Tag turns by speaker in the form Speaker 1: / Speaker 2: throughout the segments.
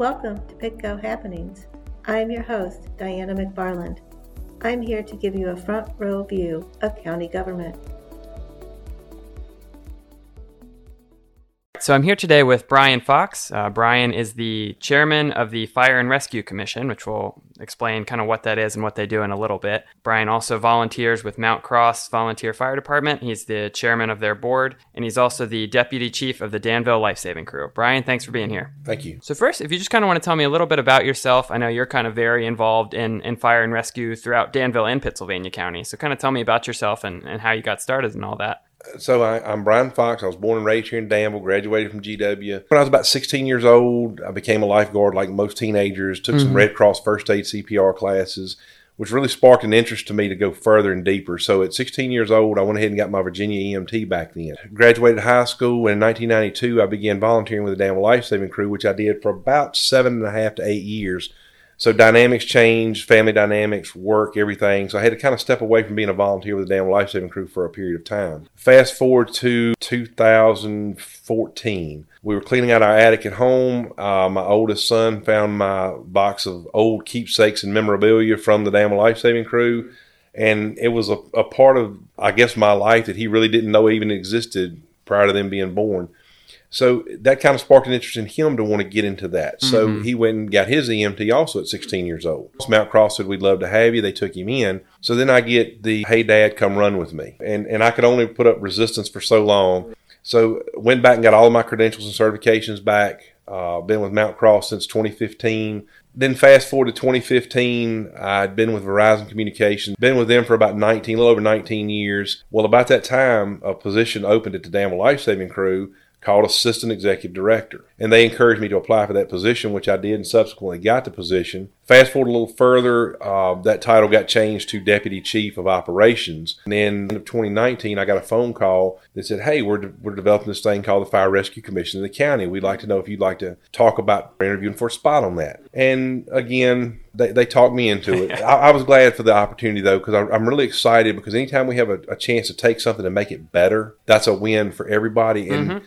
Speaker 1: Welcome to PitGo Happenings. I'm your host, Diana McFarland. I'm here to give you a front row view of county government.
Speaker 2: So I'm here today with Brian Fox. Uh, Brian is the chairman of the Fire and Rescue Commission, which will explain kind of what that is and what they do in a little bit. Brian also volunteers with Mount Cross Volunteer Fire Department. He's the chairman of their board, and he's also the deputy chief of the Danville Life Saving Crew. Brian, thanks for being here.
Speaker 3: Thank you.
Speaker 2: So first, if you just kind of want to tell me a little bit about yourself, I know you're kind of very involved in, in fire and rescue throughout Danville and Pittsylvania County. So kind of tell me about yourself and, and how you got started and all that
Speaker 3: so I, am Brian Fox. I was born and raised here in Danville, graduated from GW. When I was about 16 years old, I became a lifeguard like most teenagers, took mm-hmm. some Red Cross first aid CPR classes, which really sparked an interest to me to go further and deeper. So at 16 years old, I went ahead and got my Virginia EMT back then. Graduated high school, and in 1992, I began volunteering with the Danville Life Saving Crew, which I did for about seven and a half to eight years so dynamics change, family dynamics, work, everything. So I had to kind of step away from being a volunteer with the Danville Life Saving Crew for a period of time. Fast forward to 2014. We were cleaning out our attic at home. Uh, my oldest son found my box of old keepsakes and memorabilia from the Danville Life Saving Crew. And it was a, a part of, I guess, my life that he really didn't know even existed prior to them being born. So that kind of sparked an interest in him to want to get into that. So mm-hmm. he went and got his EMT also at 16 years old. Mount Cross said, We'd love to have you. They took him in. So then I get the, Hey, dad, come run with me. And, and I could only put up resistance for so long. So went back and got all of my credentials and certifications back. Uh, been with Mount Cross since 2015. Then fast forward to 2015, I'd been with Verizon Communications, been with them for about 19, a little over 19 years. Well, about that time, a position opened at the Danville Life Saving Crew called assistant executive director. And they encouraged me to apply for that position, which I did and subsequently got the position. Fast forward a little further, uh, that title got changed to deputy chief of operations. And then in 2019, I got a phone call that said, Hey, we're, de- we're developing this thing called the Fire Rescue Commission of the county. We'd like to know if you'd like to talk about interviewing for a spot on that. And again, they, they talked me into it. I, I was glad for the opportunity though, because I'm really excited because anytime we have a, a, chance to take something and make it better, that's a win for everybody. And mm-hmm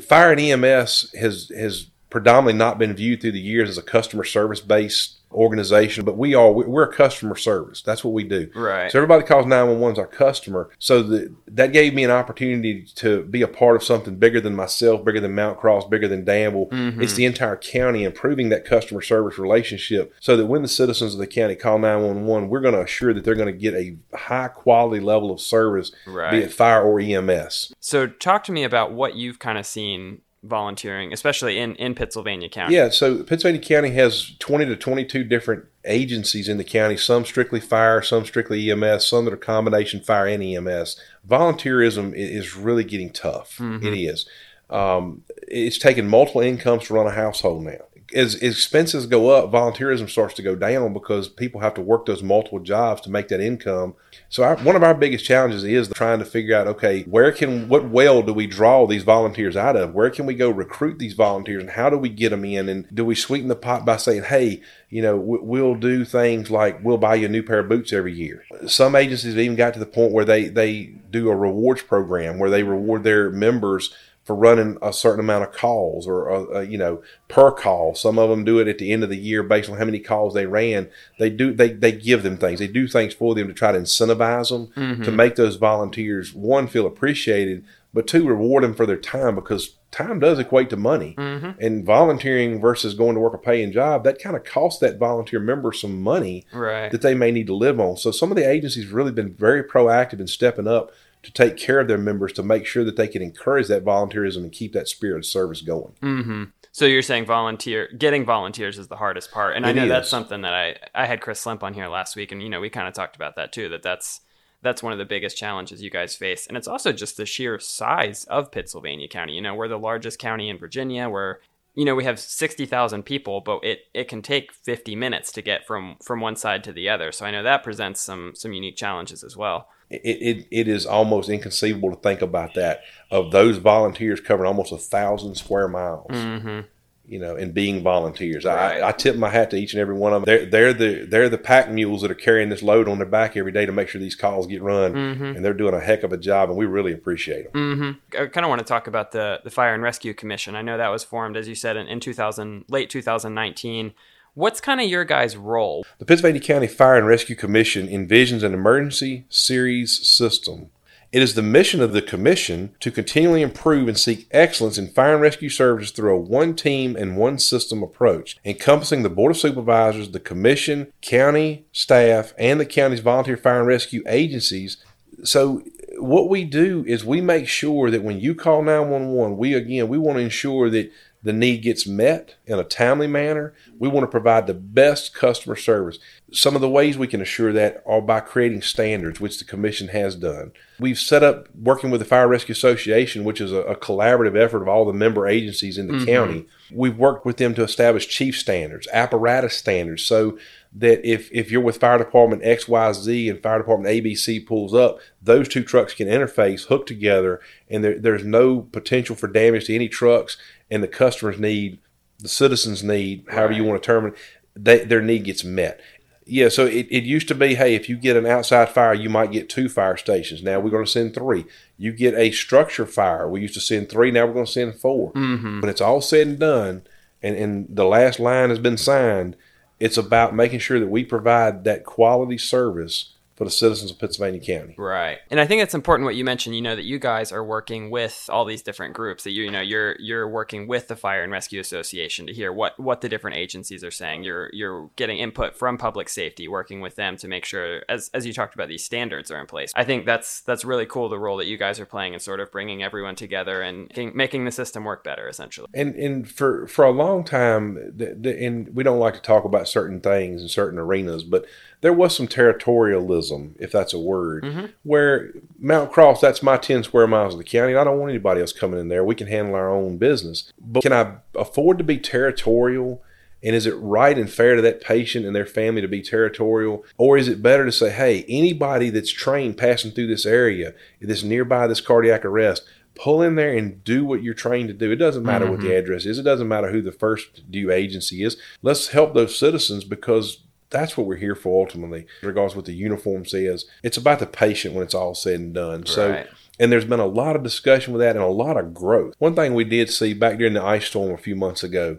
Speaker 3: fire and EMS has has predominantly not been viewed through the years as a customer service based organization, but we are we're a customer service. That's what we do.
Speaker 2: Right.
Speaker 3: So everybody calls 911 as our customer. So the, that gave me an opportunity to be a part of something bigger than myself, bigger than Mount Cross, bigger than Danville. Mm-hmm. It's the entire county improving that customer service relationship so that when the citizens of the county call 911, we're going to assure that they're going to get a high quality level of service, right. be it fire or EMS.
Speaker 2: So talk to me about what you've kind of seen volunteering, especially in, in Pittsylvania County?
Speaker 3: Yeah, so Pittsylvania County has 20 to 22 different agencies in the county, some strictly fire, some strictly EMS, some that are combination fire and EMS. Volunteerism is really getting tough. Mm-hmm. It is. Um, it's taken multiple incomes to run a household now as, expenses go up, volunteerism starts to go down because people have to work those multiple jobs to make that income. So our, one of our biggest challenges is trying to figure out, okay, where can, what well do we draw these volunteers out of? Where can we go recruit these volunteers and how do we get them in? And do we sweeten the pot by saying, hey, you know, we'll do things like we'll buy you a new pair of boots every year. Some agencies have even got to the point where they, they do a rewards program where they reward their members for running a certain amount of calls or uh, uh, you know per call some of them do it at the end of the year based on how many calls they ran they do they, they give them things they do things for them to try to incentivize them mm-hmm. to make those volunteers one feel appreciated but two reward them for their time because time does equate to money mm-hmm. and volunteering versus going to work a paying job that kind of costs that volunteer member some money
Speaker 2: right.
Speaker 3: that they may need to live on so some of the agencies really been very proactive in stepping up to take care of their members to make sure that they can encourage that volunteerism and keep that spirit of service going.
Speaker 2: Mm-hmm. So you're saying volunteer getting volunteers is the hardest part, and it I know is. that's something that I I had Chris Slemp on here last week, and you know we kind of talked about that too. That that's that's one of the biggest challenges you guys face, and it's also just the sheer size of Pittsylvania County. You know, we're the largest county in Virginia. We're you know we have 60,000 people but it it can take 50 minutes to get from from one side to the other so i know that presents some some unique challenges as well
Speaker 3: it, it, it is almost inconceivable to think about that of those volunteers covering almost a thousand square miles. Mm-hmm. you know, and being volunteers. Right. I, I, tip my hat to each and every one of them. They're, they're the they're the pack mules that are carrying this load on their back every day to make sure these calls get run, mm-hmm. and they're doing a heck of a job, and we really appreciate them.
Speaker 2: Mm-hmm. I kind of want to talk about the the Fire and Rescue Commission. I know that was formed, as you said, in, in 2000 late 2019. What's kind of your guys' role?
Speaker 3: The Pittsylvania County Fire and Rescue Commission envisions an emergency series system it is the mission of the Commission to continually improve and seek excellence in fire and rescue services through a one team and one system approach, encompassing the Board of Supervisors, the Commission, county staff, and the county's volunteer fire and rescue agencies. So, what we do is we make sure that when you call 911, we again, we want to ensure that the need gets met in a timely manner. We want to provide the best customer service. Some of the ways we can assure that are by creating standards, which the Commission has done. We've set up working with the Fire Rescue Association, which is a, a collaborative effort of all the member agencies in the mm-hmm. county. We've worked with them to establish chief standards, apparatus standards, so that if, if you're with Fire Department XYZ and Fire Department ABC pulls up, those two trucks can interface, hook together, and there, there's no potential for damage to any trucks and the customers need, the citizens need, however right. you want to term it, they, their need gets met. Yeah, so it, it used to be, hey, if you get an outside fire, you might get two fire stations. Now we're going to send three. You get a structure fire. We used to send three. Now we're going to send 4 mm-hmm. When it's all said and done, and, and the last line has been signed, it's about making sure that we provide that quality service for the citizens of Pittsylvania County.
Speaker 2: Right. And I think it's important what you mentioned, you know, that you guys are working with all these different groups that you, you know, you're you're working with the Fire and Rescue Association to hear what what the different agencies are saying. You're you're getting input from public safety, working with them to make sure as as you talked about these standards are in place. I think that's that's really cool the role that you guys are playing in sort of bringing everyone together and making the system work better essentially.
Speaker 3: And and for for a long time the, the, and we don't like to talk about certain things in certain arenas, but there was some territorialism, if that's a word, mm-hmm. where Mount Cross, that's my 10 square miles of the county. I don't want anybody else coming in there. We can handle our own business. But can I afford to be territorial? And is it right and fair to that patient and their family to be territorial? Or is it better to say, hey, anybody that's trained passing through this area, that's nearby this cardiac arrest, pull in there and do what you're trained to do. It doesn't matter mm-hmm. what the mm-hmm. address is. It doesn't matter who the first due agency is. Let's help those citizens because that's what we're here for ultimately, regardless what the uniform says. It's about the patient when it's all said and done. Right. So and there's been a lot of discussion with that and a lot of growth. One thing we did see back during the ice storm a few months ago,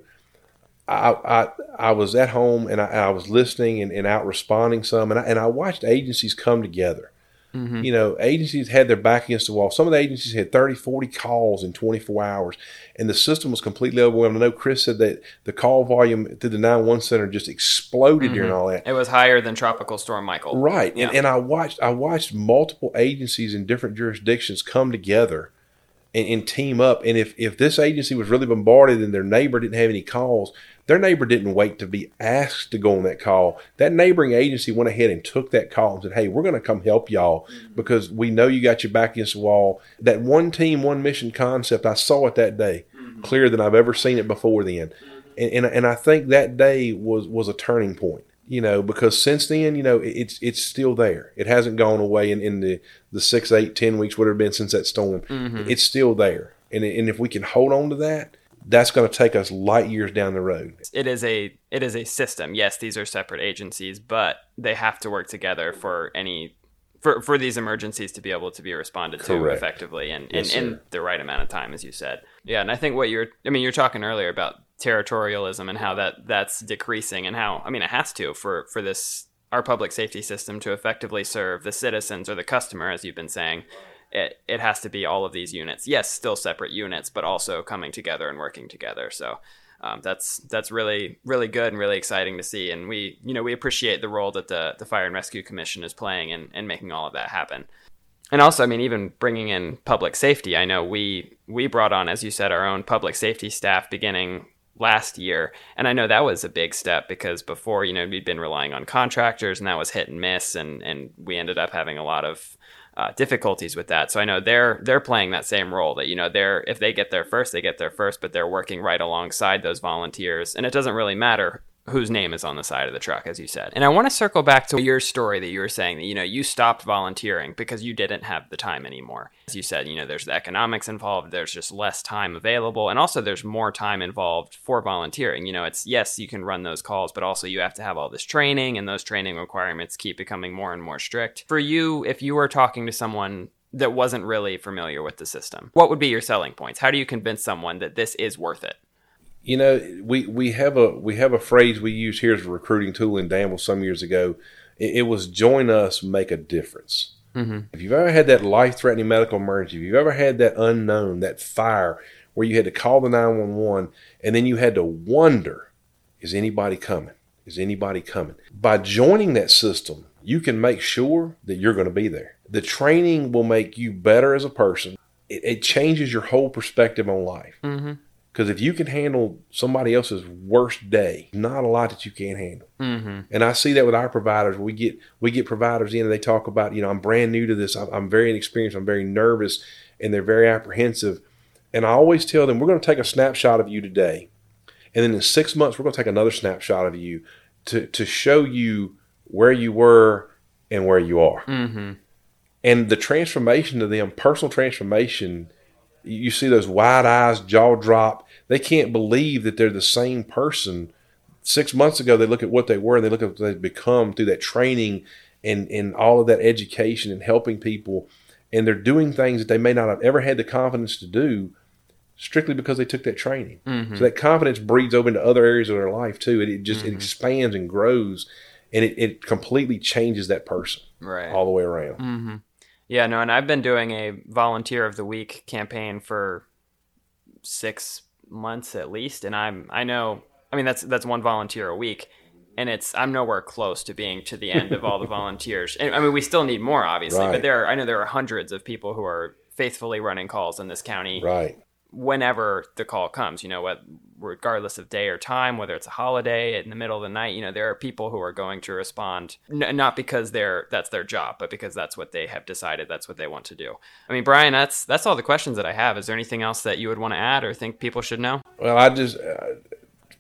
Speaker 3: I I, I was at home and I, I was listening and, and out responding some, and I, and I watched agencies come together Mm-hmm. You know, agencies had their back against the wall. Some of the agencies had 30, 40 calls in 24 hours, and the system was completely overwhelmed. I know Chris said that the call volume through the 911 center just exploded mm-hmm. during all that.
Speaker 2: It was higher than Tropical Storm Michael.
Speaker 3: Right. Yeah. And, and I watched I watched multiple agencies in different jurisdictions come together and, and team up. And if, if this agency was really bombarded and their neighbor didn't have any calls, their neighbor didn't wait to be asked to go on that call. That neighboring agency went ahead and took that call and said, Hey, we're going to come help y'all mm-hmm. because we know you got your back against the wall. That one team, one mission concept, I saw it that day mm-hmm. clearer than I've ever seen it before then. Mm-hmm. And, and, and I think that day was, was a turning point you know, because since then, you know, it's it's still there. It hasn't gone away in, in the, the six, eight, ten weeks, whatever been since that storm. Mm-hmm. It's still there. And, and if we can hold on to that, that's going to take us light years down the road.
Speaker 2: It is a it is a system. Yes, these are separate agencies, but they have to work together for any for, for these emergencies to be able to be responded Correct. to effectively and, yes, in the right amount of time, as you said. Yeah, and I think what you're I mean, you're talking earlier about territorialism and how that that's decreasing and how I mean it has to for for this our public safety system to effectively serve the citizens or the customer, as you've been saying it it has to be all of these units. Yes, still separate units, but also coming together and working together. So um, that's that's really really good and really exciting to see. And we you know we appreciate the role that the the Fire and Rescue Commission is playing in, in making all of that happen. And also, I mean, even bringing in public safety. I know we we brought on, as you said, our own public safety staff beginning last year, and I know that was a big step because before, you know, we'd been relying on contractors, and that was hit and miss, and and we ended up having a lot of uh, difficulties with that. So I know they're they're playing that same role that you know they're if they get there first, they get there first, but they're working right alongside those volunteers, and it doesn't really matter whose name is on the side of the truck, as you said. And I want to circle back to your story that you were saying that, you know, you stopped volunteering because you didn't have the time anymore. As you said, you know, there's the economics involved, there's just less time available, and also there's more time involved for volunteering. You know, it's yes, you can run those calls, but also you have to have all this training, and those training requirements keep becoming more and more strict. For you, if you were talking to someone that wasn't really familiar with the system, what would be your selling points? How do you convince someone that this is worth it?
Speaker 3: You know, we, we have a we have a phrase we use here as a recruiting tool in Danville some years ago. It, it was join us, make a difference. Mm-hmm. If you've ever had that life threatening medical emergency, if you've ever had that unknown, that fire where you had to call the 911 and then you had to wonder, is anybody coming? Is anybody coming? By joining that system, you can make sure that you're going to be there. The training will make you better as a person. It, it changes your whole perspective on life. Mm-hmm. Because if you can handle somebody else's worst day, not a lot that you can't handle. Mm-hmm. And I see that with our providers. We get we get providers in and they talk about, you know, I'm brand new to this. I'm, I'm very inexperienced. I'm very nervous, and they're very apprehensive. And I always tell them, we're going to take a snapshot of you today, and then in six months we're going to take another snapshot of you to to show you where you were and where you are. Mm-hmm. And the transformation to them, personal transformation you see those wide eyes, jaw drop. They can't believe that they're the same person. Six months ago, they look at what they were and they look at what they've become through that training and, and all of that education and helping people. And they're doing things that they may not have ever had the confidence to do strictly because they took that training. Mm-hmm. So that confidence breeds over into other areas of their life too. It, it just mm-hmm. it expands and grows and it, it completely changes that person
Speaker 2: right.
Speaker 3: all the way around.
Speaker 2: Mm-hmm. Yeah, no, and I've been doing a volunteer of the week campaign for six months at least, and I'm I know I mean that's that's one volunteer a week, and it's I'm nowhere close to being to the end of all the volunteers. And, I mean, we still need more, obviously, right. but there are, I know there are hundreds of people who are faithfully running calls in this county,
Speaker 3: right?
Speaker 2: Whenever the call comes, you know what regardless of day or time, whether it's a holiday in the middle of the night, you know, there are people who are going to respond n- not because they're that's their job, but because that's what they have decided that's what they want to do. I mean, Brian, that's that's all the questions that I have. Is there anything else that you would want to add or think people should know?
Speaker 3: Well, I just uh,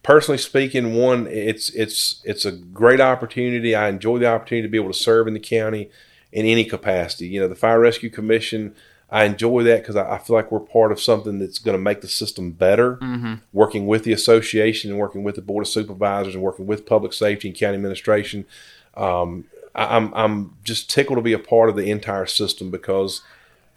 Speaker 3: personally speaking, one, it's it's it's a great opportunity. I enjoy the opportunity to be able to serve in the county in any capacity. You know, the Fire Rescue Commission I enjoy that because I, I, feel like we're part of something that's going to make the system better. Mm-hmm. Working with the association and working with the board of supervisors and working with public safety and county administration, um, I, I'm I'm just tickled to be a part of the entire system because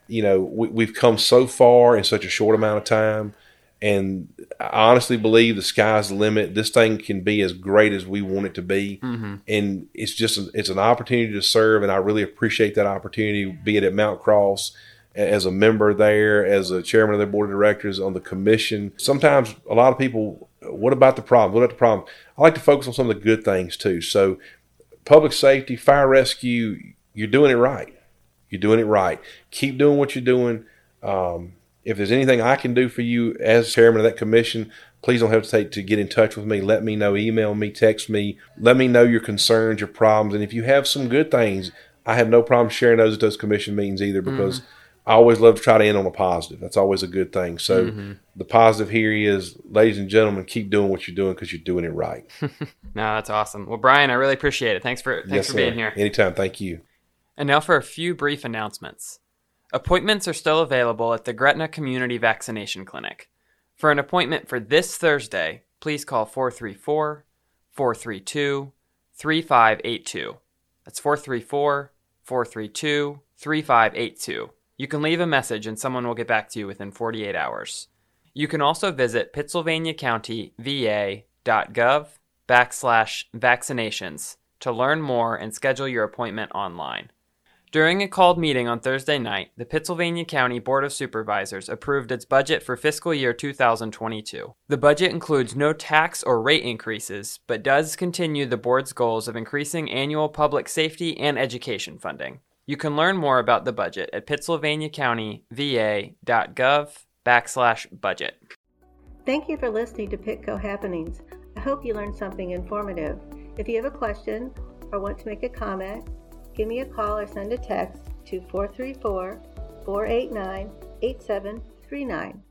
Speaker 3: you know we, we've come so far in such a short amount of time. And I honestly believe the sky's the limit. This thing can be as great as we want it to be, mm-hmm. and it's just it's an opportunity to serve, and I really appreciate that opportunity, be it at Mount Cross, as a member there, as a chairman of their board of directors on the commission. Sometimes a lot of people, what about the problem? What about the problem? I like to focus on some of the good things too. So, public safety, fire rescue, you're doing it right. You're doing it right. Keep doing what you're doing. Um, if there's anything I can do for you as chairman of that commission, please don't hesitate to get in touch with me. Let me know, email me, text me. Let me know your concerns, your problems. And if you have some good things, I have no problem sharing those at those commission meetings either because mm-hmm I always love to try to end on a positive. That's always a good thing. So mm-hmm. the positive here is, ladies and gentlemen, keep doing what you're doing because you're doing it right.
Speaker 2: no, that's awesome. Well, Brian, I really appreciate it. Thanks for thanks yes, for sir. being here.
Speaker 3: Anytime. Thank you.
Speaker 2: And now for a few brief announcements. Appointments are still available at the Gretna Community Vaccination Clinic. For an appointment for this Thursday, please call 434 432 3582. That's 434 432 3582 you can leave a message and someone will get back to you within 48 hours. You can also visit pittsylvaniacountyva.gov backslash vaccinations to learn more and schedule your appointment online. During a called meeting on Thursday night, the Pittsylvania County Board of Supervisors approved its budget for fiscal year 2022. The budget includes no tax or rate increases, but does continue the board's goals of increasing annual public safety and education funding. You can learn more about the budget at pittsylvaniacountyva.gov backslash budget.
Speaker 1: Thank you for listening to Pitco Happenings. I hope you learned something informative. If you have a question or want to make a comment, give me a call or send a text to 434 489 8739.